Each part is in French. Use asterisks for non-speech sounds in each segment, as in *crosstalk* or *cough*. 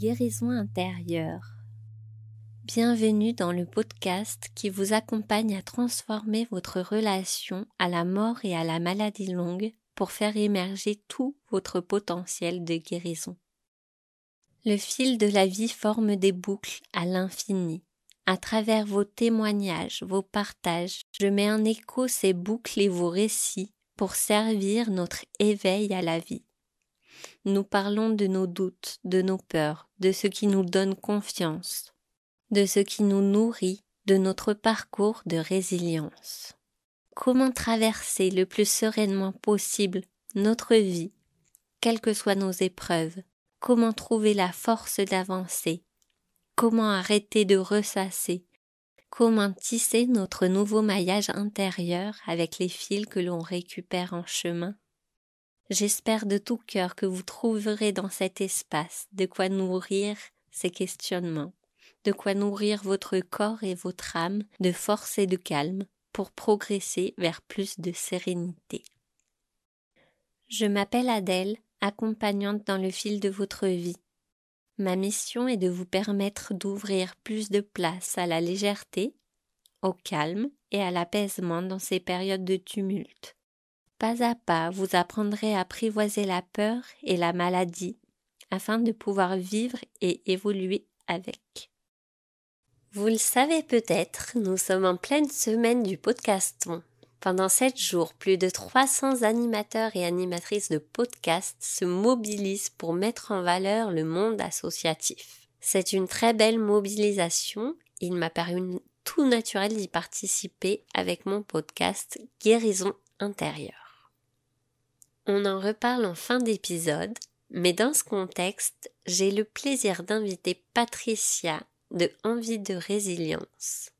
Guérison intérieure. Bienvenue dans le podcast qui vous accompagne à transformer votre relation à la mort et à la maladie longue pour faire émerger tout votre potentiel de guérison. Le fil de la vie forme des boucles à l'infini. À travers vos témoignages, vos partages, je mets en écho ces boucles et vos récits pour servir notre éveil à la vie. Nous parlons de nos doutes, de nos peurs, de ce qui nous donne confiance, de ce qui nous nourrit, de notre parcours de résilience. Comment traverser le plus sereinement possible notre vie, quelles que soient nos épreuves, comment trouver la force d'avancer, comment arrêter de ressasser, comment tisser notre nouveau maillage intérieur avec les fils que l'on récupère en chemin? J'espère de tout cœur que vous trouverez dans cet espace de quoi nourrir ces questionnements, de quoi nourrir votre corps et votre âme de force et de calme pour progresser vers plus de sérénité. Je m'appelle Adèle, accompagnante dans le fil de votre vie. Ma mission est de vous permettre d'ouvrir plus de place à la légèreté, au calme et à l'apaisement dans ces périodes de tumulte pas à pas, vous apprendrez à apprivoiser la peur et la maladie afin de pouvoir vivre et évoluer avec. Vous le savez peut-être, nous sommes en pleine semaine du podcaston. Pendant sept jours, plus de 300 animateurs et animatrices de podcasts se mobilisent pour mettre en valeur le monde associatif. C'est une très belle mobilisation. Il m'a paru tout naturel d'y participer avec mon podcast Guérison intérieure. On en reparle en fin d'épisode, mais dans ce contexte, j'ai le plaisir d'inviter Patricia de Envie de résilience.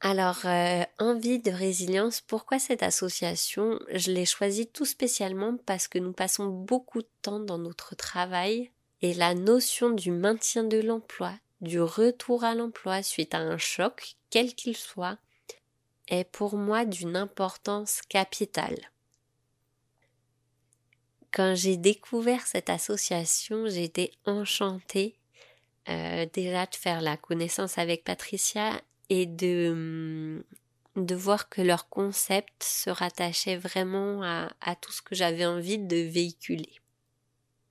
Alors, euh, Envie de résilience, pourquoi cette association? Je l'ai choisie tout spécialement parce que nous passons beaucoup de temps dans notre travail et la notion du maintien de l'emploi, du retour à l'emploi suite à un choc, quel qu'il soit, est pour moi d'une importance capitale. Quand j'ai découvert cette association, j'ai été enchantée euh, déjà de faire la connaissance avec Patricia et de, hum, de voir que leur concept se rattachait vraiment à, tout ce que j'avais envie de véhiculer.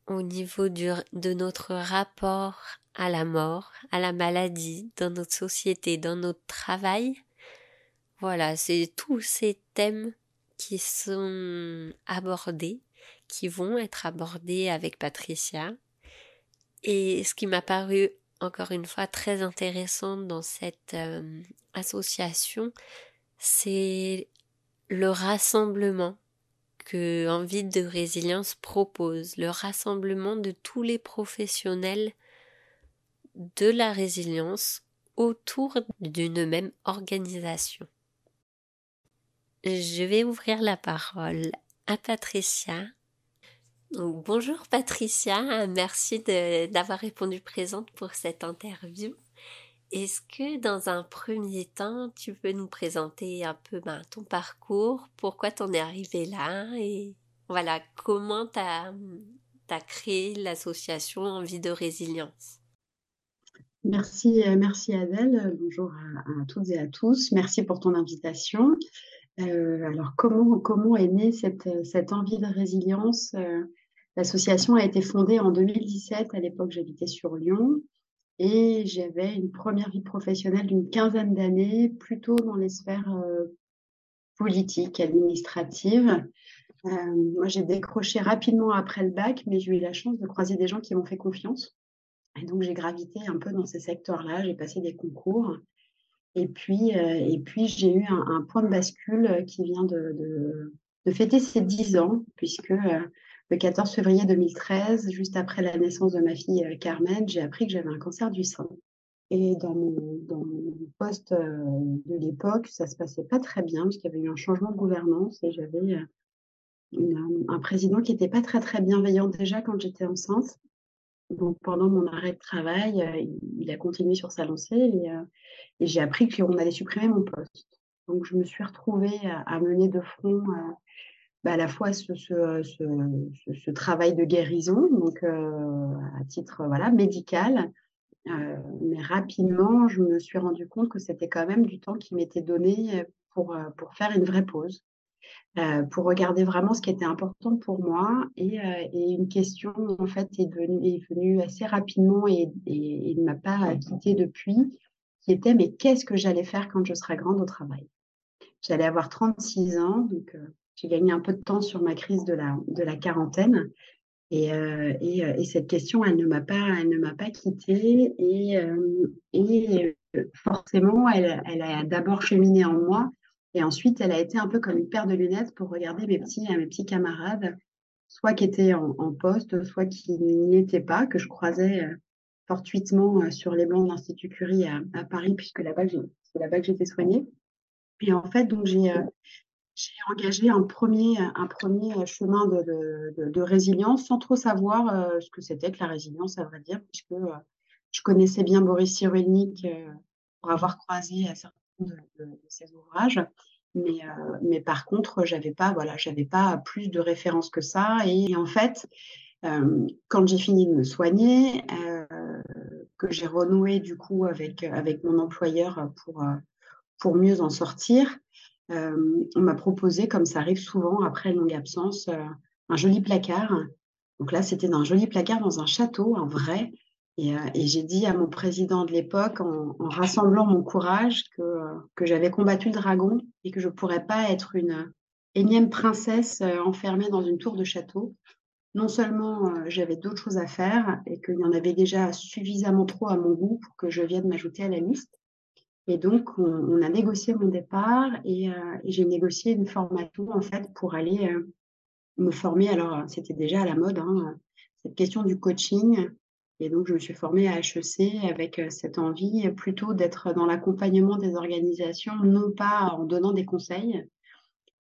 Au niveau de notre rapport à la mort, à la maladie, dans notre société, dans notre travail, voilà, c'est tous ces thèmes qui sont abordés qui vont être abordés avec Patricia. Et ce qui m'a paru encore une fois très intéressant dans cette euh, association, c'est le rassemblement que Envie de résilience propose, le rassemblement de tous les professionnels de la résilience autour d'une même organisation. Je vais ouvrir la parole à Patricia bonjour Patricia, merci d'avoir répondu présente pour cette interview. Est-ce que dans un premier temps, tu peux nous présenter un peu ben, ton parcours, pourquoi t'en es arrivé là et voilà comment tu as, créé l'association Envie de résilience? Merci, euh, merci Adèle. Bonjour à, toutes et à tous. Merci pour ton invitation. Euh, alors comment, comment est née cette, cette envie de résilience euh, L'association a été fondée en 2017. À l'époque, j'habitais sur Lyon et j'avais une première vie professionnelle d'une quinzaine d'années, plutôt dans les sphères euh, politiques, administratives. Euh, moi, j'ai décroché rapidement après le bac, mais j'ai eu la chance de croiser des gens qui m'ont fait confiance. Et donc, j'ai gravité un peu dans ces secteurs-là. J'ai passé des concours. Et puis, euh, puis j'ai eu un, point de bascule qui vient de, fêter ses dix ans, puisque le 14 février 2013, juste après la naissance de ma fille euh, Carmen, j'ai appris que j'avais un cancer du sein. Et dans mon, poste euh, de l'époque, ça se passait pas très bien parce qu'il y avait eu un changement de gouvernance et j'avais euh, un président qui n'était pas très très bienveillant déjà quand j'étais enceinte. Donc pendant mon arrêt de travail, il a continué sur sa lancée et, et j'ai appris qu'on allait supprimer mon poste. Donc je me suis retrouvée à, mener de front bah, à la fois ce, ce, ce, ce, travail de guérison, donc à titre voilà, médical, mais rapidement, je me suis rendu compte que c'était quand même du temps qui m'était donné pour, pour faire une vraie pause. Euh, pour regarder vraiment ce qui était important pour moi. Et, euh, et une question, en fait, est, devenue, est venue assez rapidement et, et, ne m'a pas quittée depuis, qui était, mais qu'est-ce que j'allais faire quand je serai grande au travail? J'allais avoir 36 ans, donc euh, j'ai gagné un peu de temps sur ma crise de la, de la quarantaine. Et, et, et, cette question, elle ne m'a pas, pas quittée. Et, et forcément, elle, elle a d'abord cheminé en moi et ensuite, elle a été un peu comme une paire de lunettes pour regarder mes petits, mes petits camarades, soit qui étaient en, poste, soit qui n'y étaient pas, que je croisais euh, fortuitement euh, sur les bancs de l'Institut Curie à, Paris, puisque là-bas, c'est là-bas que j'étais soignée. Et en fait, donc j'ai euh, engagé un premier, un premier chemin de, de, résilience sans trop savoir ce que c'était que la résilience, à vrai dire, puisque je connaissais bien Boris Cyrulnik pour avoir croisé certains de, ces ouvrages. Mais, euh, mais par contre, j'avais pas, voilà, pas plus de références que ça. Et, en fait, euh, quand j'ai fini de me soigner, euh, que j'ai renoué du coup avec, avec mon employeur pour, pour mieux en sortir, on m'a proposé, comme ça arrive souvent après une longue absence, un joli placard. Donc là, c'était un joli placard dans un château, un vrai, euh, et, j'ai dit à mon président de l'époque, en, rassemblant mon courage, que, que j'avais combattu le dragon et que je ne pourrais pas être une énième princesse euh, enfermée dans une tour de château. Non seulement euh, j'avais d'autres choses à faire et qu'il y en avait déjà suffisamment trop à mon goût pour que je vienne m'ajouter à la liste. Et donc, on, a négocié mon départ et, j'ai négocié une formation en fait pour aller me former. Alors, c'était déjà à la mode, hein, cette question du coaching et donc, je me suis formée à HEC avec euh, cette envie plutôt d'être dans l'accompagnement des organisations, non pas en donnant des conseils,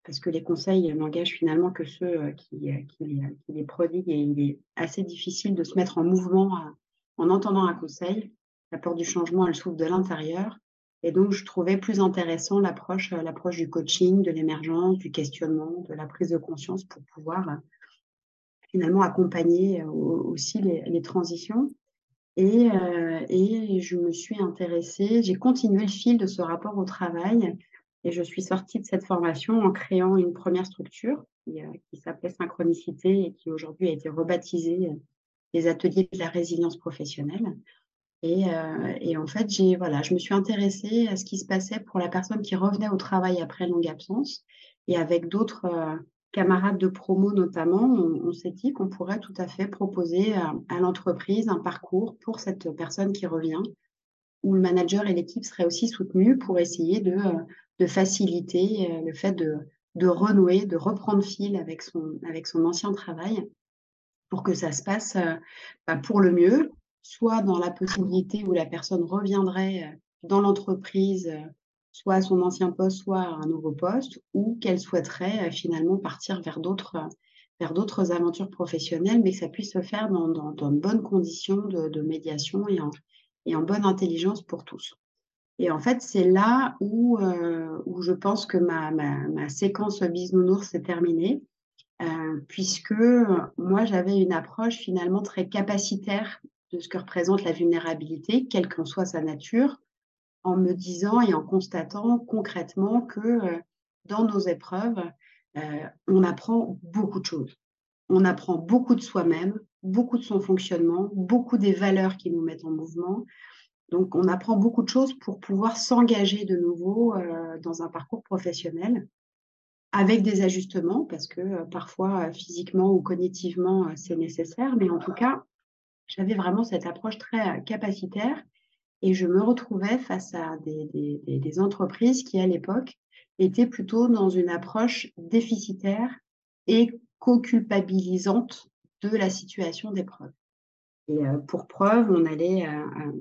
parce que les conseils n'engagent finalement que ceux euh, qui, euh, qui, les prodiguent et il est assez difficile de se mettre en mouvement en entendant un conseil. La porte du changement, elle s'ouvre de l'intérieur. Et donc, je trouvais plus intéressant l'approche, l'approche du coaching, de l'émergence, du questionnement, de la prise de conscience pour pouvoir finalement accompagner euh, aussi les, transitions. Et, euh, et, je me suis intéressée, j'ai continué le fil de ce rapport au travail et je suis sortie de cette formation en créant une première structure euh, qui s'appelait Synchronicité et qui aujourd'hui a été rebaptisée les ateliers de la résilience professionnelle. Et, et en fait, j'ai voilà, je me suis intéressée à ce qui se passait pour la personne qui revenait au travail après longue absence et avec d'autres camarades de promo notamment, on, s'est dit qu'on pourrait tout à fait proposer à, l'entreprise un parcours pour cette personne qui revient, où le manager et l'équipe seraient aussi soutenus pour essayer de, de faciliter euh, le fait de, de, renouer, de reprendre fil avec son, avec son ancien travail pour que ça se passe euh, bah, pour le mieux, soit dans la possibilité où la personne reviendrait euh, dans l'entreprise soit à son ancien poste, soit à un nouveau poste, ou qu'elle souhaiterait euh, finalement partir vers d'autres euh, vers d'autres aventures professionnelles, mais que ça puisse se faire dans, dans, de bonnes conditions de, médiation et en, et en, bonne intelligence pour tous. Et en fait, c'est là où, euh, où je pense que ma, ma, ma séquence bisounours s'est terminée, puisque moi, j'avais une approche finalement très capacitaire de ce que représente la vulnérabilité, quelle qu'en soit sa nature, en me disant et en constatant concrètement que euh, dans nos épreuves, euh, on apprend beaucoup de choses. On apprend beaucoup de soi-même, beaucoup de son fonctionnement, beaucoup des valeurs qui nous mettent en mouvement. Donc, on apprend beaucoup de choses pour pouvoir s'engager de nouveau euh, dans un parcours professionnel avec des ajustements, parce que parfois physiquement ou cognitivement, c'est nécessaire, mais en tout cas, j'avais vraiment cette approche très capacitaire et je me retrouvais face à des, entreprises qui, à l'époque, étaient plutôt dans une approche déficitaire et co-culpabilisante de la situation d'épreuve. Et euh, pour preuve, on allait euh, euh,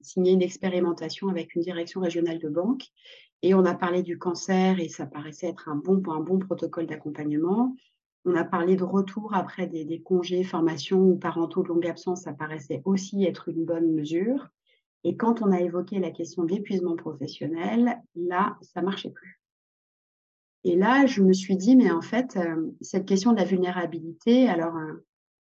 signer une expérimentation avec une direction régionale de banque et on a parlé du cancer et ça paraissait être un bon protocole d'accompagnement. On a parlé de retour après des, congés, formations ou parentaux de longue absence, ça paraissait aussi être une bonne mesure. Et quand on a évoqué la question d'épuisement professionnel, là, ça marchait plus. Et là, je me suis dit, mais en fait, euh, cette question de la vulnérabilité, alors, euh,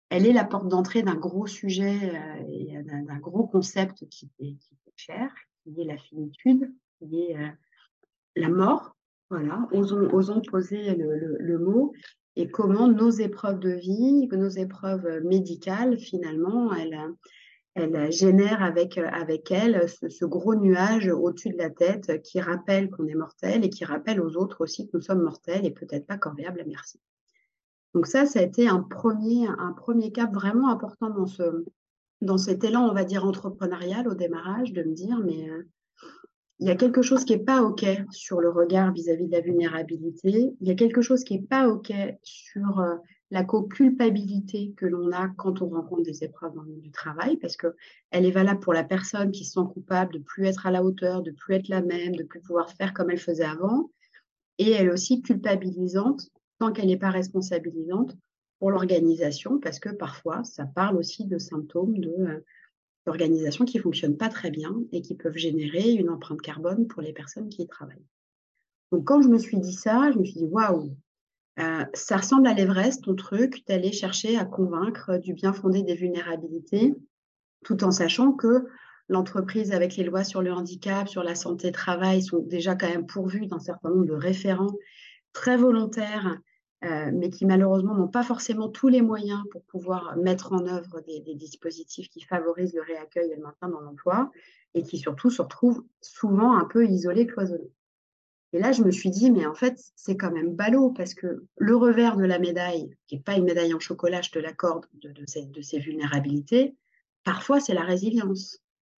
elle est la porte d'entrée d'un gros sujet euh, et d'un gros concept qui est, cher, qui est la finitude, qui est la mort. Voilà, osons, poser le, mot et comment nos épreuves de vie, nos épreuves médicales, finalement, elles, elle génère avec, euh, avec elle ce, gros nuage au-dessus de la tête qui rappelle qu'on est mortel et qui rappelle aux autres aussi que nous sommes mortels et peut-être pas corvéables à merci. Donc ça, ça a été un premier, un premier cap vraiment important dans, ce, dans cet élan, on va dire, entrepreneurial au démarrage, de me dire, mais euh, il y a quelque chose qui n'est pas OK sur le regard vis-à-vis de la vulnérabilité, il y a quelque chose qui n'est pas OK sur euh, la co-culpabilité que l'on a quand on rencontre des épreuves dans le monde du travail, parce qu'elle est valable pour la personne qui se sent coupable de plus être à la hauteur, de plus être la même, de plus pouvoir faire comme elle faisait avant, et elle est aussi culpabilisante tant qu'elle n'est pas responsabilisante pour l'organisation, parce que parfois, ça parle aussi de symptômes de euh, d'organisation qui ne fonctionnent pas très bien et qui peuvent générer une empreinte carbone pour les personnes qui y travaillent. Donc quand je me suis dit ça, je me suis dit waouh, euh, ça ressemble à l'Everest, ton truc, d'aller chercher à convaincre du bien fondé des vulnérabilités, tout en sachant que l'entreprise, avec les lois sur le handicap, sur la santé travail, sont déjà quand même pourvues d'un certain nombre de référents très volontaires, euh, mais qui malheureusement n'ont pas forcément tous les moyens pour pouvoir mettre en œuvre des, dispositifs qui favorisent le réaccueil et le maintien dans l'emploi, et qui surtout se retrouvent souvent un peu isolés, cloisonnés. Et là, je me suis dit, mais en fait, c'est quand même ballot parce que le revers de la médaille, qui n'est pas une médaille en chocolat, je te l'accorde, de, ces, vulnérabilités, parfois, c'est la résilience.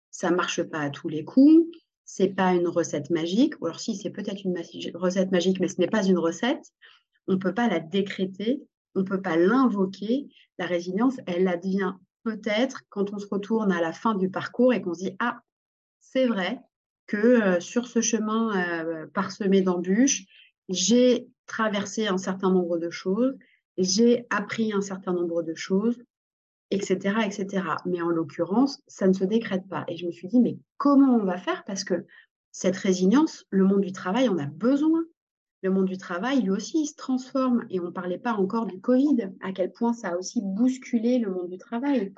Ça ne marche pas à tous les coups, c'est pas une recette magique, ou alors si, c'est peut-être une recette magique, mais ce n'est pas une recette. On ne peut pas la décréter, on ne peut pas l'invoquer. La résilience, elle advient peut-être quand on se retourne à la fin du parcours et qu'on se dit, ah, c'est vrai, que euh, sur ce chemin euh, parsemé d'embûches, j'ai traversé un certain nombre de choses, j'ai appris un certain nombre de choses, etc., etc. Mais en l'occurrence, ça ne se décrète pas. Et je me suis dit, mais comment on va faire? Parce que cette résilience, le monde du travail en a besoin. Le monde du travail, lui aussi, il se transforme. Et on ne parlait pas encore du Covid, à quel point ça a aussi bousculé le monde du travail.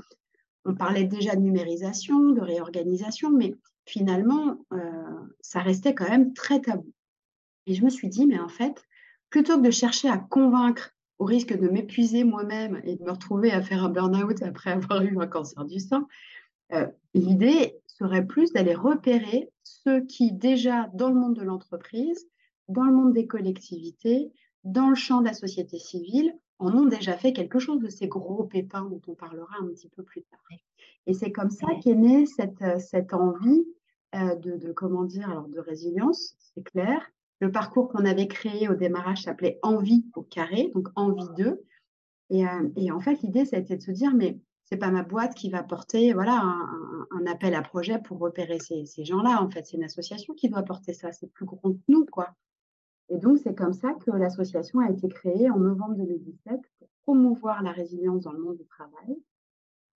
On parlait déjà de numérisation, de réorganisation, mais finalement, euh, ça restait quand même très tabou. Et je me suis dit, mais en fait, plutôt que de chercher à convaincre au risque de m'épuiser moi-même et de me retrouver à faire un burn-out après avoir eu un cancer du sein, euh, l'idée serait plus d'aller repérer ceux qui, déjà dans le monde de l'entreprise, dans le monde des collectivités, dans le champ de la société civile, en ont déjà fait quelque chose de ces gros pépins dont on parlera un petit peu plus tard. Et c'est comme ça qu'est née cette, euh, cette envie euh, de, comment dire, alors de résilience, c'est clair. Le parcours qu'on avait créé au démarrage s'appelait Envie au carré, donc Envie 2. Et, euh, et en fait, l'idée, ça a été de se dire, mais c'est pas ma boîte qui va porter voilà, un, appel à projet pour repérer ces, ces gens-là. En fait, c'est une association qui doit porter ça. C'est plus grand que nous, quoi. Et donc, c'est comme ça que l'association a été créée en novembre 2017 pour promouvoir la résilience dans le monde du travail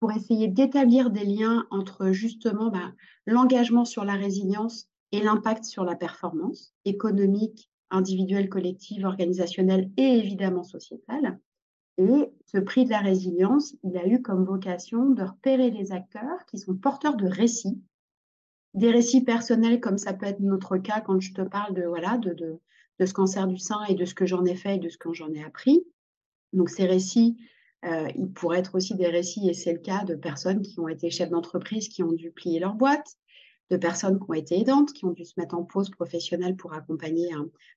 pour essayer d'établir des liens entre justement ben, l'engagement sur la résilience et l'impact sur la performance économique, individuelle, collective, organisationnelle et évidemment sociétale. Et ce prix de la résilience, il a eu comme vocation de repérer les acteurs qui sont porteurs de récits, des récits personnels comme ça peut être notre cas quand je te parle de, voilà, de, de ce cancer du sein et de ce que j'en ai fait et de ce que j'en ai appris. Donc ces récits, euh, il pourrait être aussi des récits, et c'est le cas, de personnes qui ont été chefs d'entreprise, qui ont dû plier leur boîte, de personnes qui ont été aidantes, qui ont dû se mettre en pause professionnelle pour accompagner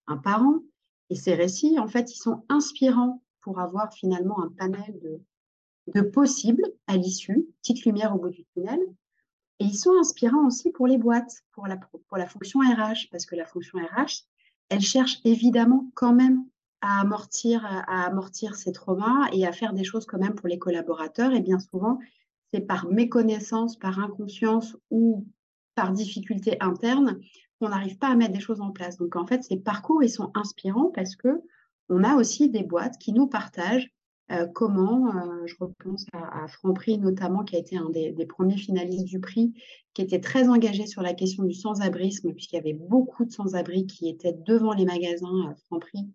un, parent. Et ces récits, en fait, ils sont inspirants pour avoir finalement un panel de, de possibles à l'issue, petite lumière au bout du tunnel. Et ils sont inspirants aussi pour les boîtes, pour la, pour la fonction RH, parce que la fonction RH, elle cherche évidemment quand même à amortir, à traumas et à faire des choses quand même pour les collaborateurs. Et bien souvent, c'est par méconnaissance, par inconscience ou par difficulté interne qu'on n'arrive pas à mettre des choses en place. Donc en fait, ces parcours, ils sont inspirants parce que on a aussi des boîtes qui nous partagent comment, je repense à, Franprix notamment, qui a été un des, premiers finalistes du prix, qui était très engagé sur la question du sans-abrisme, puisqu'il y avait beaucoup de sans-abri qui étaient devant les magasins Franprix.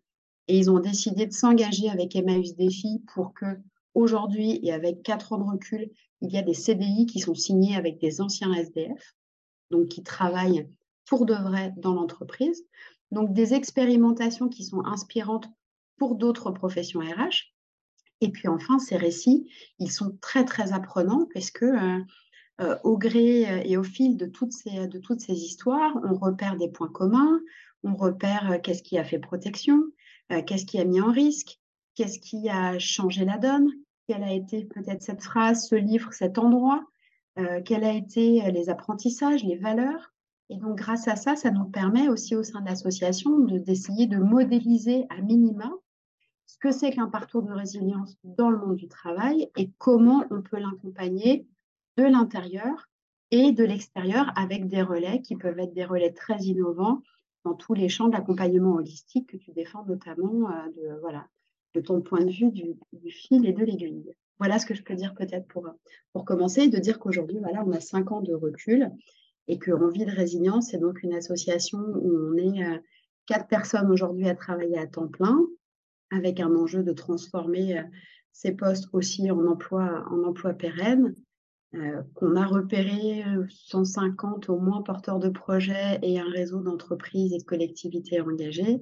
Et ils ont décidé de s'engager avec Emmaüs Défi pour que aujourd'hui, et avec quatre ans de recul, il y a des CDI qui sont signés avec des anciens SDF, donc qui travaillent pour de vrai dans l'entreprise. Donc des expérimentations qui sont inspirantes pour d'autres professions RH. Et puis enfin, ces récits, ils sont très très apprenants parce que euh, euh, au gré euh, et au fil de toutes, ces, de toutes ces histoires, on repère des points communs, on repère qu'est-ce qui a fait protection, qu'est-ce qui a mis en risque, qu'est-ce qui a changé la donne, quelle a été peut-être cette phrase, ce livre, cet endroit, euh, quels a été les apprentissages, les valeurs. Et donc, grâce à ça, ça nous permet aussi au sein de l'association d'essayer de, modéliser à minima ce que c'est qu'un parcours de résilience dans le monde du travail et comment on peut l'accompagner de l'intérieur et de l'extérieur avec des relais qui peuvent être des relais très innovants dans tous les champs d'accompagnement holistique que tu défends notamment euh, de, voilà, de ton point de vue du, fil et de l'aiguille. Voilà ce que je peux dire peut-être pour, pour commencer, de dire qu'aujourd'hui, voilà, on a cinq ans de recul et que Envie de résilience, c'est donc une association où on est euh, quatre personnes aujourd'hui à travailler à temps plein, avec un enjeu de transformer euh, ces postes aussi en emploi, en emploi pérenne, euh, qu'on a repéré 150 au moins porteurs de projets et un réseau d'entreprises et de collectivités engagées,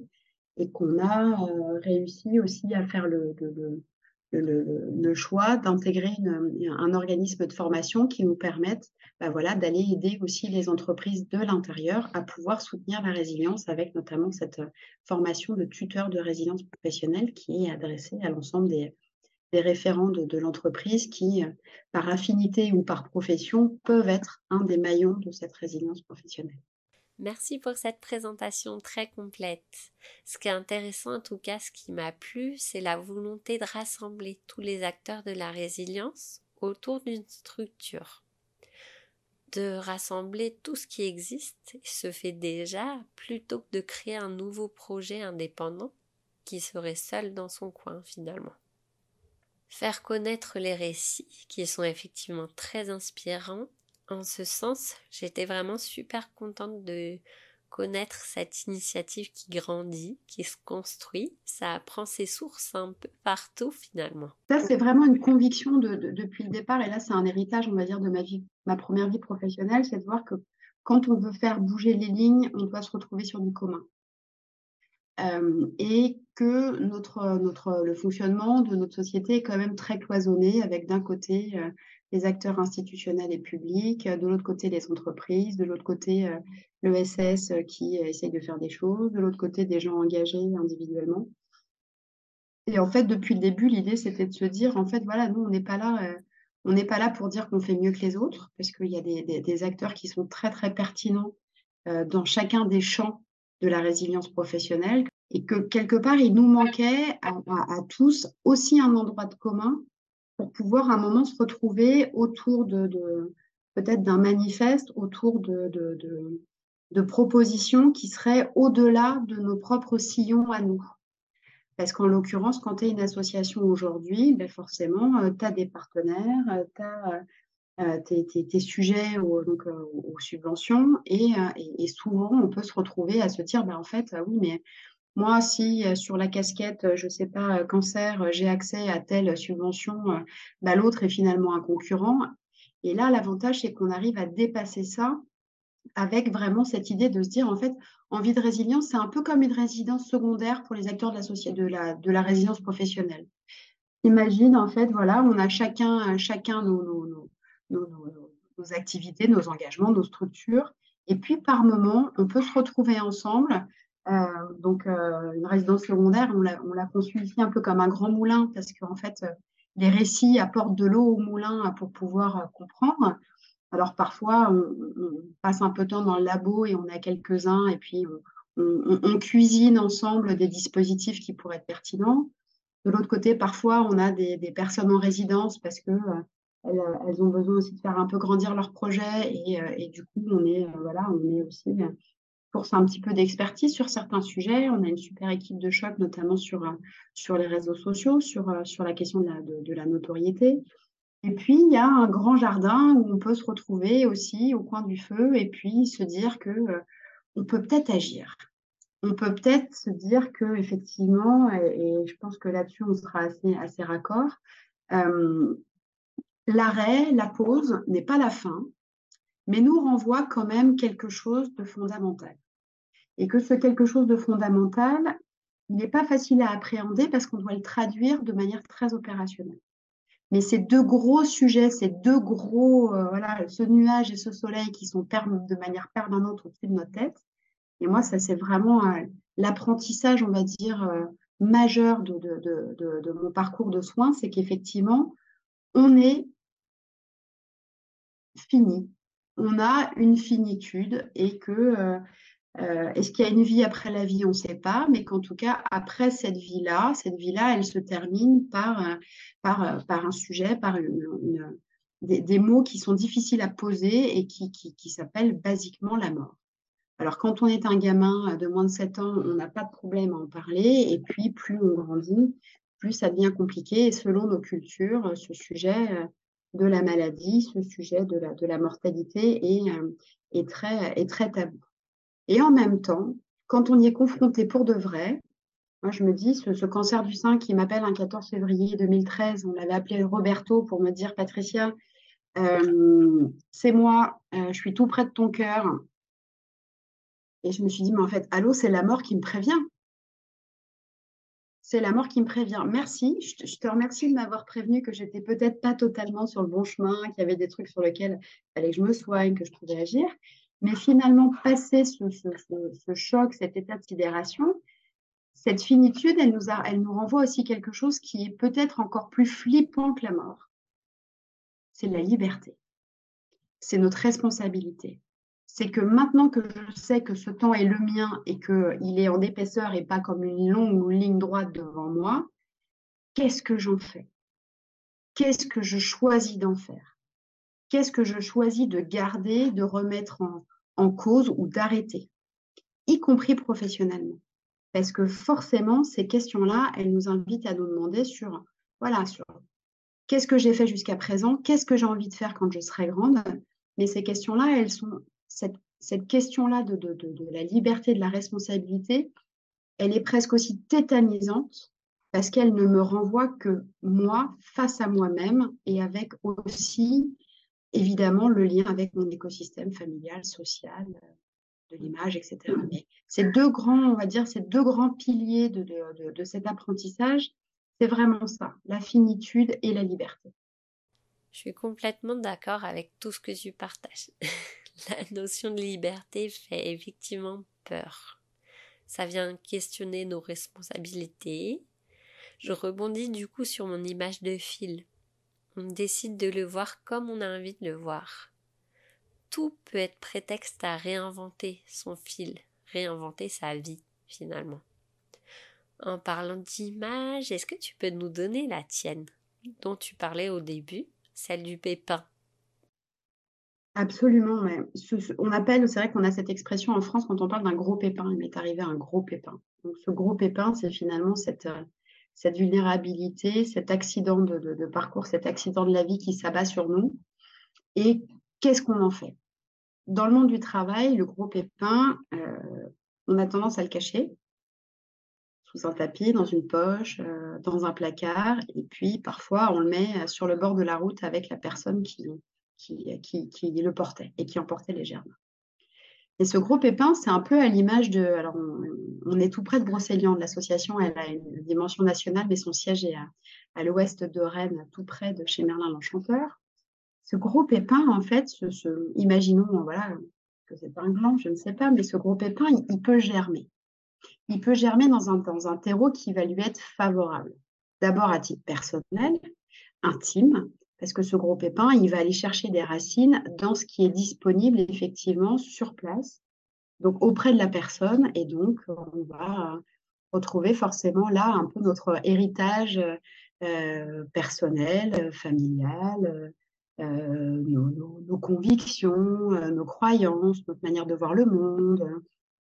et qu'on a euh, réussi aussi à faire le, le, choix d'intégrer un organisme de formation qui nous permette bah voilà, d'aller aider aussi les entreprises de l'intérieur à pouvoir soutenir la résilience avec notamment cette euh, formation de tuteur de résilience professionnelle qui est adressée à l'ensemble des, référents de, de l'entreprise qui, euh, par affinité ou par profession, peuvent être un des maillons de cette résilience professionnelle. Merci pour cette présentation très complète. Ce qui est intéressant, en tout cas, ce qui m'a plu, c'est la volonté de rassembler tous les acteurs de la résilience autour d'une structure. De rassembler tout ce qui existe et se fait déjà plutôt que de créer un nouveau projet indépendant qui serait seul dans son coin finalement. Faire connaître les récits qui sont effectivement très inspirants en ce sens, j'étais vraiment super contente de connaître cette initiative qui grandit, qui se construit. Ça prend ses sources un peu partout finalement. Ça, c'est vraiment une conviction depuis le départ. Et là, c'est un héritage, on va dire, de ma première vie professionnelle, c'est de voir que quand on veut faire bouger les lignes, on doit se retrouver sur du commun. Euh, et que notre, le fonctionnement de notre société est quand même très cloisonné, avec d'un côté euh, les acteurs institutionnels et publics, de l'autre côté les entreprises, de l'autre côté euh, l'ESS euh, qui euh, essaye de faire des choses, de l'autre côté des gens engagés individuellement. Et en fait, depuis le début, l'idée c'était de se dire, en fait, voilà, nous, on n'est pas là, on n'est pas là pour dire qu'on fait mieux que les autres, parce qu'il y a des, acteurs qui sont très très pertinents dans chacun des champs de la résilience professionnelle, et que quelque part, il nous manquait à tous aussi un endroit de commun pour pouvoir à un moment se retrouver autour de, peut-être d'un manifeste, autour de, de, propositions qui seraient au-delà de nos propres sillons à nous. Parce qu'en l'occurrence, quand tu es une association aujourd'hui, ben forcément, euh, tu as des partenaires, euh, tu as euh, sujets aux, donc, aux subventions et, et, souvent on peut se retrouver à se dire, ben, en fait, oui, mais moi, si euh, sur la casquette, euh, je ne sais pas, euh, cancer, j'ai accès à telle subvention, bah, l'autre est finalement un concurrent. Et là, l'avantage, c'est qu'on arrive à dépasser ça avec vraiment cette idée de se dire, en fait, envie de résilience, c'est un peu comme une résidence secondaire pour les acteurs de la, de résilience professionnelle. Imagine, en fait, voilà, on a chacun, nos, activités, nos engagements, nos structures. Et puis, par moment, on peut se retrouver ensemble donc, euh, une résidence secondaire, on l'a conçue ici un peu comme un grand moulin parce qu'en fait, euh, les récits apportent de l'eau au moulin pour pouvoir comprendre. Alors parfois, on, passe un peu de temps dans le labo et on a quelques-uns et puis on, cuisine ensemble des dispositifs qui pourraient être pertinents. De l'autre côté, parfois, on a des, personnes en résidence parce que elles, ont besoin aussi de faire un peu grandir leur projet et, et du coup, on est voilà, on est aussi force un petit peu d'expertise sur certains sujets. On a une super équipe de choc, notamment sur, sur les réseaux sociaux, sur, sur la question de la, notoriété. Et puis, il y a un grand jardin où on peut se retrouver aussi au coin du feu et puis se dire que on peut peut-être agir. On peut peut-être se dire que effectivement, et, je pense que là-dessus on sera assez, assez raccord, euh, l'arrêt, la pause n'est pas la fin, mais nous renvoie quand même quelque chose de fondamental. Et que ce quelque chose de fondamental, il n'est pas facile à appréhender parce qu'on doit le traduire de manière très opérationnelle. Mais ces deux gros sujets, ces deux gros, euh, voilà, ce nuage et ce soleil qui sont de manière permanente au-dessus de notre tête, et moi, ça, c'est vraiment euh, l'apprentissage, on va dire, euh, majeur de, de, mon parcours de soins, c'est qu'effectivement, on est fini. On a une finitude et que euh, est-ce qu'il y a une vie après la vie? On ne sait pas, mais qu'en tout cas, après cette vie-là, cette vie-là, elle se termine par, par, par un sujet, par des, mots qui sont difficiles à poser et qui, s'appellent basiquement la mort. Alors, quand on est un gamin de moins de 7 ans, on n'a pas de problème à en parler. Et puis, plus on grandit, plus ça devient compliqué. Et selon nos cultures, ce sujet euh, de la maladie, ce sujet de la, mortalité euh, est très tabou. Et en même temps, quand on y est confronté pour de vrai, moi je me dis, ce, cancer du sein qui m'appelle un 14 février 2013, on l'avait appelé Roberto pour me dire, Patricia, euh, c'est moi, je suis tout près de ton cœur, et je me suis dit, mais en fait, allô, c'est la mort qui me prévient. C'est la mort qui me prévient. Merci. Je te, remercie de m'avoir prévenu que j'étais peut-être pas totalement sur le bon chemin, qu'il y avait des trucs sur lesquels il fallait que je me soigne, que je pouvais agir. Mais finalement, passer ce, choc, cet état de sidération, cette finitude, elle nous, elle nous renvoie aussi quelque chose qui est peut-être encore plus flippant que la mort. C'est la liberté. C'est notre responsabilité c'est que maintenant que je sais que ce temps est le mien et qu'il est en épaisseur et pas comme une longue ligne droite devant moi, qu'est-ce que j'en fais? Qu'est-ce que je choisis d'en faire? Qu'est-ce que je choisis de garder, de remettre en, cause ou d'arrêter, y compris professionnellement Parce que forcément, ces questions-là, elles nous invitent à nous demander sur, voilà, sur qu'est-ce que j'ai fait jusqu'à présent, qu'est-ce que j'ai envie de faire quand je serai grande. Mais ces questions-là, elles sont cette, question-là de, la liberté, de la responsabilité, elle est presque aussi tétanisante parce qu'elle ne me renvoie que moi face à moi-même et avec aussi évidemment le lien avec mon écosystème familial, social, de l'image, etc. Mais ces deux grands, on va dire, ces deux grands piliers de, de cet apprentissage, c'est vraiment ça, la finitude et la liberté. Je suis complètement d'accord avec tout ce que tu partages. *laughs* la notion de liberté fait effectivement peur. Ça vient questionner nos responsabilités. Je rebondis du coup sur mon image de fil. On décide de le voir comme on a envie de le voir. Tout peut être prétexte à réinventer son fil, réinventer sa vie finalement. En parlant d'image, est-ce que tu peux nous donner la tienne, dont tu parlais au début, celle du pépin? Absolument, mais on appelle, c'est vrai qu'on a cette expression en France quand on parle d'un gros pépin, il m'est arrivé un gros pépin. Donc ce gros pépin, c'est finalement cette, euh, cette vulnérabilité, cet accident de, parcours, cet accident de la vie qui s'abat sur nous. Et qu'est-ce qu'on en fait? Dans le monde du travail, le gros pépin, euh, on a tendance à le cacher sous un tapis, dans une poche, euh, dans un placard, et puis parfois on le met sur le bord de la route avec la personne qui, qui, qui, le portait et qui emportait les germes. Et ce gros pépin, c'est un peu à l'image de. Alors, on, est tout près de Brocéliande. L'association, elle a une dimension nationale, mais son siège est à, l'ouest de Rennes, tout près de chez Merlin l'Enchanteur. Ce gros pépin, en fait, imaginons, voilà, que c'est un gland, je ne sais pas, mais ce gros pépin, il, peut germer. Il peut germer dans un, dans un terreau qui va lui être favorable. D'abord à titre personnel, intime, parce que ce gros pépin, il va aller chercher des racines dans ce qui est disponible effectivement sur place, donc auprès de la personne, et donc on va retrouver forcément là un peu notre héritage euh, personnel, familial, euh, nos, convictions, euh, nos croyances, notre manière de voir le monde,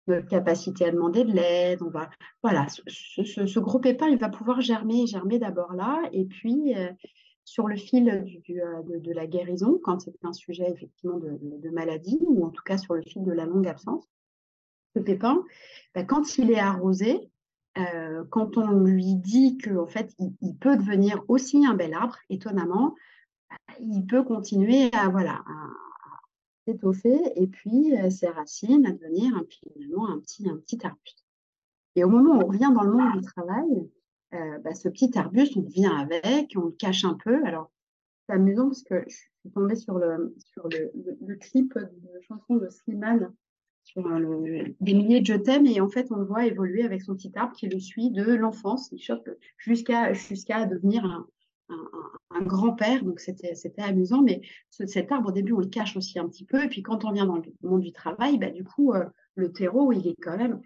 notre capacité à demander de l'aide. On va, voilà, ce, gros pépin, il va pouvoir germer, germer d'abord là, et puis euh, sur le fil euh, de, la guérison, quand c'est un sujet effectivement de, maladie, ou en tout cas sur le fil de la longue absence, ce pépin, bah, quand il est arrosé, euh, quand on lui dit qu'en fait, il, peut devenir aussi un bel arbre, étonnamment, bah, il peut continuer à, voilà, s'étoffer et puis euh, ses racines à devenir un, finalement un petit, un petit arbuste. Et au moment où on revient dans le monde du travail, euh, bah, ce petit arbuste, on vient avec, on le cache un peu. Alors, c'est amusant parce que je suis tombée sur le, sur le, le, clip de chanson de Slimane sur des milliers de je t'aime et en fait on le voit évoluer avec son petit arbre qui le suit de l'enfance, jusqu'à devenir un, un, grand-père, donc c'était amusant, mais cet arbre au début on le cache aussi un petit peu, et puis quand on vient dans le monde du travail, bah, du coup euh, le terreau il est quand même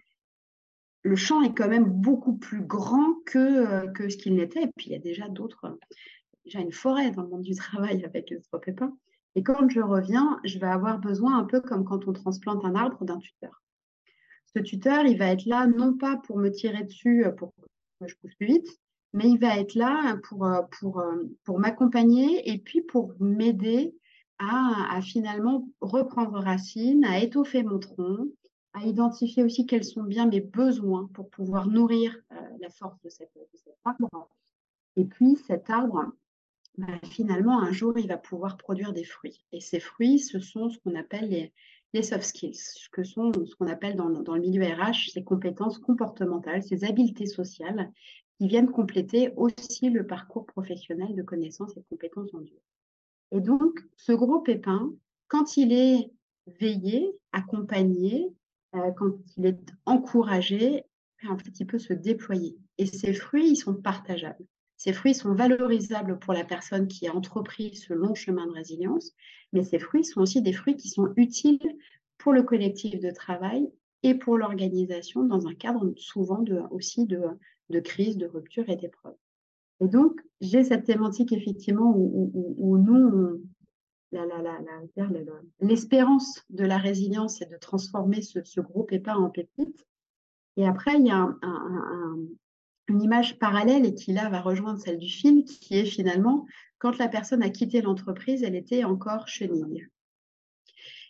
le champ est quand même beaucoup plus grand que, euh, que ce qu'il n'était. Et puis, il y a déjà d'autres, déjà une forêt dans le monde du *laughs* travail avec ce pépin. Et quand je reviens, je vais avoir besoin, un peu comme quand on transplante un arbre, d'un tuteur. Ce tuteur, il va être là non pas pour me tirer dessus euh, pour que je pousse plus vite, mais il va être là pour, euh, m'accompagner et puis pour m'aider à, finalement reprendre racine, à étoffer mon tronc, à identifier aussi quels sont bien mes besoins pour pouvoir nourrir euh, la force de, cet arbre. Et puis cet arbre, bah, finalement, un jour, il va pouvoir produire des fruits. Et ces fruits, ce sont ce qu'on appelle les, soft skills, ce que sont ce qu'on appelle dans, le milieu RH ces compétences comportementales, ces habiletés sociales qui viennent compléter aussi le parcours professionnel de connaissances et compétences en dur. Et donc, ce gros pépin, quand il est veillé, accompagné, euh, quand il est encouragé, en fait, il peut se déployer. Et ces fruits, ils sont partageables. Ces fruits sont valorisables pour la personne qui a entrepris ce long chemin de résilience, mais ces fruits sont aussi des fruits qui sont utiles pour le collectif de travail et pour l'organisation dans un cadre souvent aussi de, crise, de rupture et d'épreuve. Et donc, j'ai cette thématique effectivement où nous, l'espérance de la résilience et de transformer ce, gros pépin en pépite. Et après, il y a une image parallèle et qui là va rejoindre celle du film, qui est finalement quand la personne a quitté l'entreprise, elle était encore chenille.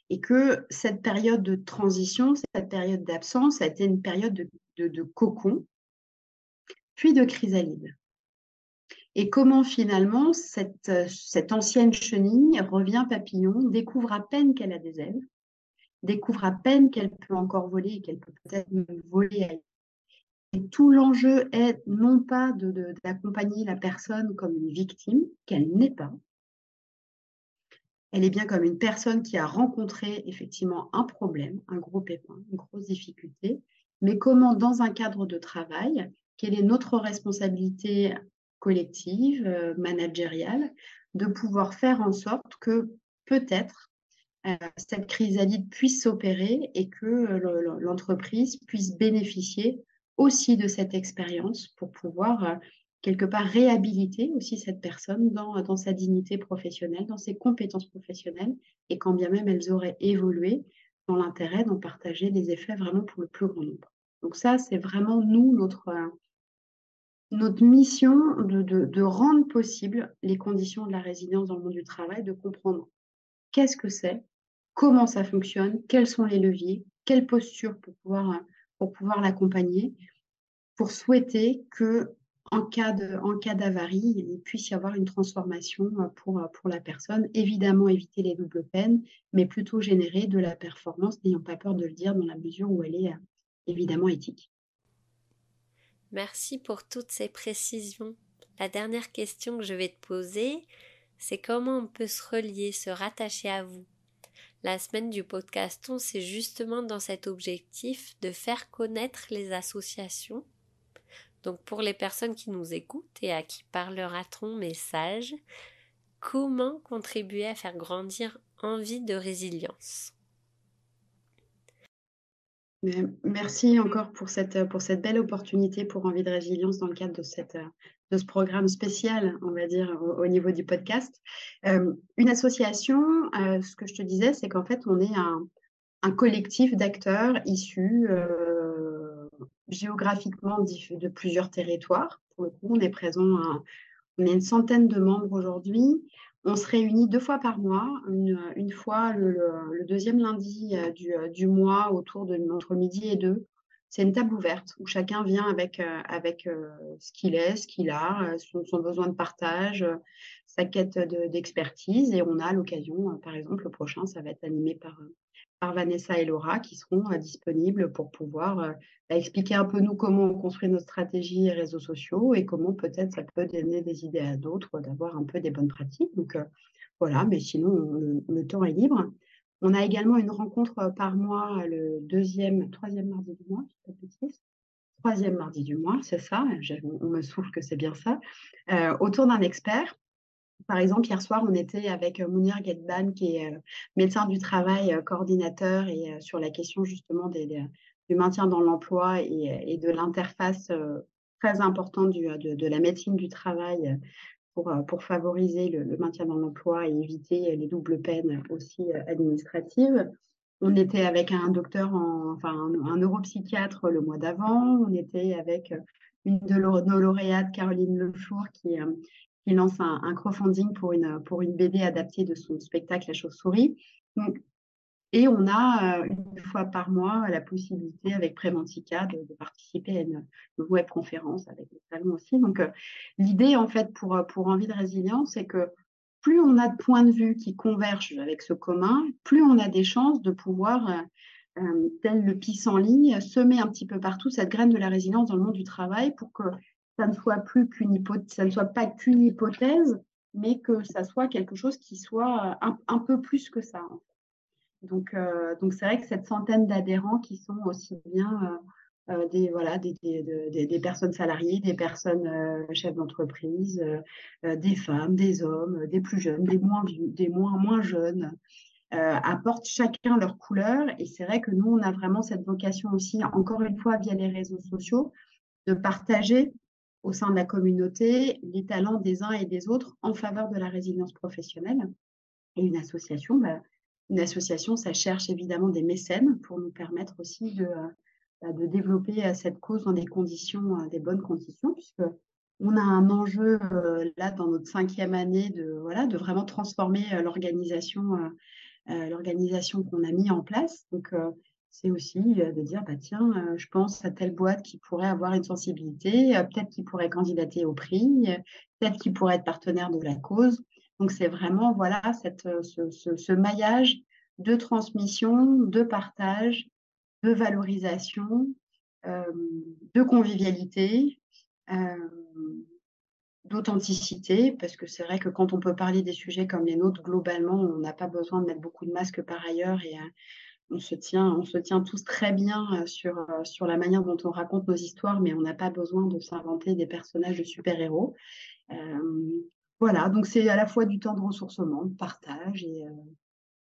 Et que cette période de transition, cette période d'absence, a été une période de, de cocon, puis de chrysalide et comment finalement cette, euh, cette ancienne chenille revient papillon, découvre à peine qu'elle a des ailes, découvre à peine qu'elle peut encore voler et qu'elle peut peut-être voler ailleurs. Et tout l'enjeu est non pas d'accompagner la personne comme une victime, qu'elle n'est pas. Elle est bien comme une personne qui a rencontré effectivement un problème, un gros pépin, une grosse difficulté, mais comment dans un cadre de travail, quelle est notre responsabilité collective, euh, managériale, de pouvoir faire en sorte que peut-être euh, cette chrysalide puisse s'opérer et que euh, l'entreprise puisse bénéficier aussi de cette expérience pour pouvoir quelque part réhabiliter aussi cette personne dans, dans, sa dignité professionnelle, dans ses compétences professionnelles, et quand bien même elles auraient évolué, dans l'intérêt d'en partager les effets vraiment pour le plus grand nombre. Donc ça, c'est vraiment nous, notre, notre mission de, rendre possible les conditions de la résilience dans le monde du travail, de comprendre qu'est-ce que c'est, comment ça fonctionne, quels sont les leviers, quelle posture pour pouvoir, l'accompagner, pour souhaiter que en cas d'avarie, il puisse y avoir une transformation pour la personne. Évidemment, éviter les doubles peines, mais plutôt générer de la performance, n'ayant pas peur de le dire dans la mesure où elle est évidemment éthique. Merci pour toutes ces précisions. La dernière question que je vais te poser, c'est comment on peut se relier, se rattacher à vous? La semaine du podcaston, c'est justement dans cet objectif de faire connaître les associations. Donc pour les personnes qui nous écoutent et à qui parlera ton message, comment contribuer à faire grandir envie de résilience? Merci encore pour cette, pour cette belle opportunité pour Envie de Résilience dans le cadre de, cette, de ce programme spécial, on va dire, au, niveau du podcast. Euh, une association, euh, ce que je te disais, c'est qu'en fait, on est un, un collectif d'acteurs issus géographiquement de plusieurs territoires. Pour le coup, on est présent, on est une centaine de membres aujourd'hui. On se réunit deux fois par mois, une, fois le, deuxième lundi du, du, mois autour de entre midi et deux c'est une table ouverte où chacun vient avec, euh, avec euh, ce qu'il est, ce qu'il a, euh, son, besoin de partage, sa quête d'expertise. et on a l'occasion, par exemple, le prochain, ça va être animé par, Vanessa et Laura qui seront disponibles pour pouvoir bah, expliquer un peu nous comment on construit nos stratégies et réseaux sociaux et comment peut-être ça peut donner des idées à d'autres d'avoir un peu des bonnes pratiques. Donc voilà, mais sinon, le temps est libre. On a également une rencontre euh, par mois le deuxième, troisième mardi du mois, Troisième mardi du mois, c'est ça, on me souffle que c'est bien ça, euh, autour d'un expert. Par exemple, hier soir, on était avec euh, Mounir Gedban, qui est médecin du travail, coordinateur, et sur la question justement du maintien dans l'emploi et, de l'interface très importante de, la médecine du travail euh, pour, favoriser le, maintien dans l'emploi et éviter les doubles peines aussi euh, administratives. On était avec un docteur, enfin un, neuropsychiatre le mois d'avant. On était avec euh, une de nos lauréates, Caroline Lefour, qui, qui lance un, crowdfunding pour une, pour une BD adaptée de son spectacle La chauve-souris. Et on a euh, une fois par mois la possibilité avec Préventica de, participer à une, web conférence avec le salon aussi. Donc euh, l'idée en fait pour, Envie de résilience, c'est que plus on a de points de vue qui convergent avec ce commun, plus on a des chances de pouvoir, euh, tel le ligne, semer un petit peu partout cette graine de la résilience dans le monde du travail pour que ça ne soit plus qu'une ça ne soit pas qu'une hypothèse, mais que ça soit quelque chose qui soit un, peu plus que ça. Donc, euh, donc c'est vrai que cette centaine d'adhérents qui sont aussi bien euh, euh, des, voilà, des, des, personnes salariées, des personnes chefs d'entreprise, des femmes, des hommes, des plus jeunes, des moins, des moins, moins jeunes, apportent chacun leur couleur. Et c'est vrai que nous, on a vraiment cette vocation aussi, encore une fois, via les réseaux sociaux, de partager au sein de la communauté les talents des uns et des autres en faveur de la résilience professionnelle. Et une association, bah, une association, ça cherche évidemment des mécènes pour nous permettre aussi de, euh, de développer euh, cette cause dans des conditions, euh, des bonnes conditions, puisque on a un enjeu là dans notre cinquième année de voilà de vraiment transformer l'organisation l'organisation qu'on a mis en place. Donc c'est aussi de dire bah tiens je pense à telle boîte qui pourrait avoir une sensibilité, peut-être qui pourrait candidater au prix, peut-être qui pourrait être partenaire de la cause. Donc, c'est vraiment voilà, cette, euh, ce, maillage de transmission, de partage, de valorisation, euh, de convivialité, euh, d'authenticité, parce que c'est vrai que quand on peut parler des sujets comme les nôtres, globalement, on n'a pas besoin de mettre beaucoup de masques par ailleurs et on, se tient, on se tient tous très bien sur, sur la manière dont on raconte nos histoires, mais on n'a pas besoin de s'inventer des personnages de super-héros. Voilà, donc c'est à la fois du temps de ressourcement, de partage, et,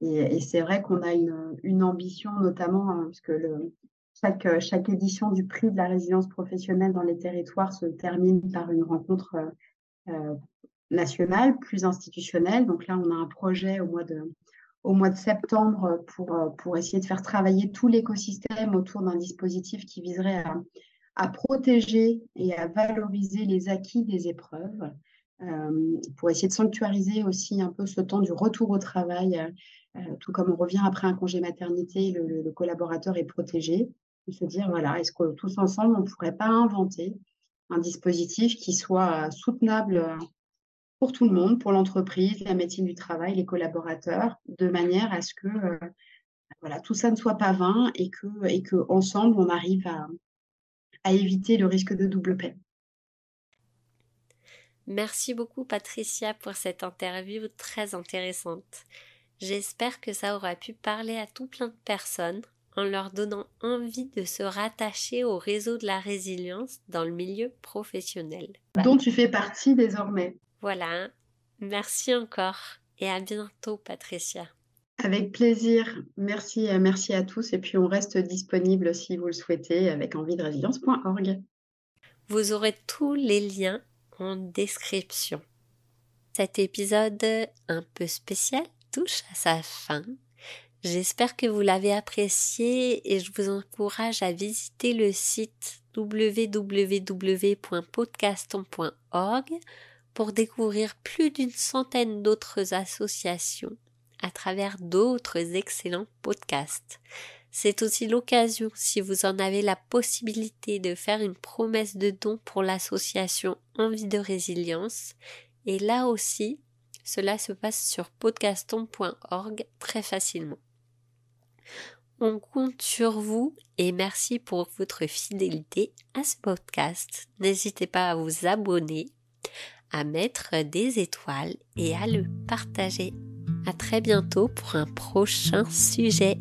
euh, c'est vrai qu'on a une, ambition, notamment hein, parce le, chaque, chaque édition du prix de la résilience professionnelle dans les territoires se termine par une rencontre euh, euh, nationale, plus institutionnelle. Donc là, on a un projet au mois de, au mois de septembre pour, pour essayer de faire travailler tout l'écosystème autour d'un dispositif qui viserait à, à, protéger et à valoriser les acquis des épreuves. Euh, pour essayer de sanctuariser aussi un peu ce temps du retour au travail, euh, tout comme on revient après un congé maternité, le, collaborateur est protégé. De se dire, voilà, est-ce que tous ensemble, on ne pourrait pas inventer un dispositif qui soit soutenable pour tout le monde, pour l'entreprise, la médecine du travail, les collaborateurs, de manière à ce que euh, voilà, tout ça ne soit pas vain et que, et que ensemble on arrive à, à éviter le risque de double peine. Merci beaucoup Patricia pour cette interview très intéressante. J'espère que ça aura pu parler à tout plein de personnes en leur donnant envie de se rattacher au réseau de la résilience dans le milieu professionnel. Dont tu fais partie désormais. Voilà. Merci encore et à bientôt Patricia. Avec plaisir. Merci, merci à tous et puis on reste disponible si vous le souhaitez avec envie de résilience.org. Vous aurez tous les liens description. Cet épisode un peu spécial touche à sa fin. J'espère que vous l'avez apprécié et je vous encourage à visiter le site www.podcaston.org pour découvrir plus d'une centaine d'autres associations à travers d'autres excellents podcasts. C'est aussi l'occasion, si vous en avez la possibilité, de faire une promesse de don pour l'association Envie de résilience. Et là aussi, cela se passe sur podcaston.org très facilement. On compte sur vous et merci pour votre fidélité à ce podcast. N'hésitez pas à vous abonner, à mettre des étoiles et à le partager. À très bientôt pour un prochain sujet.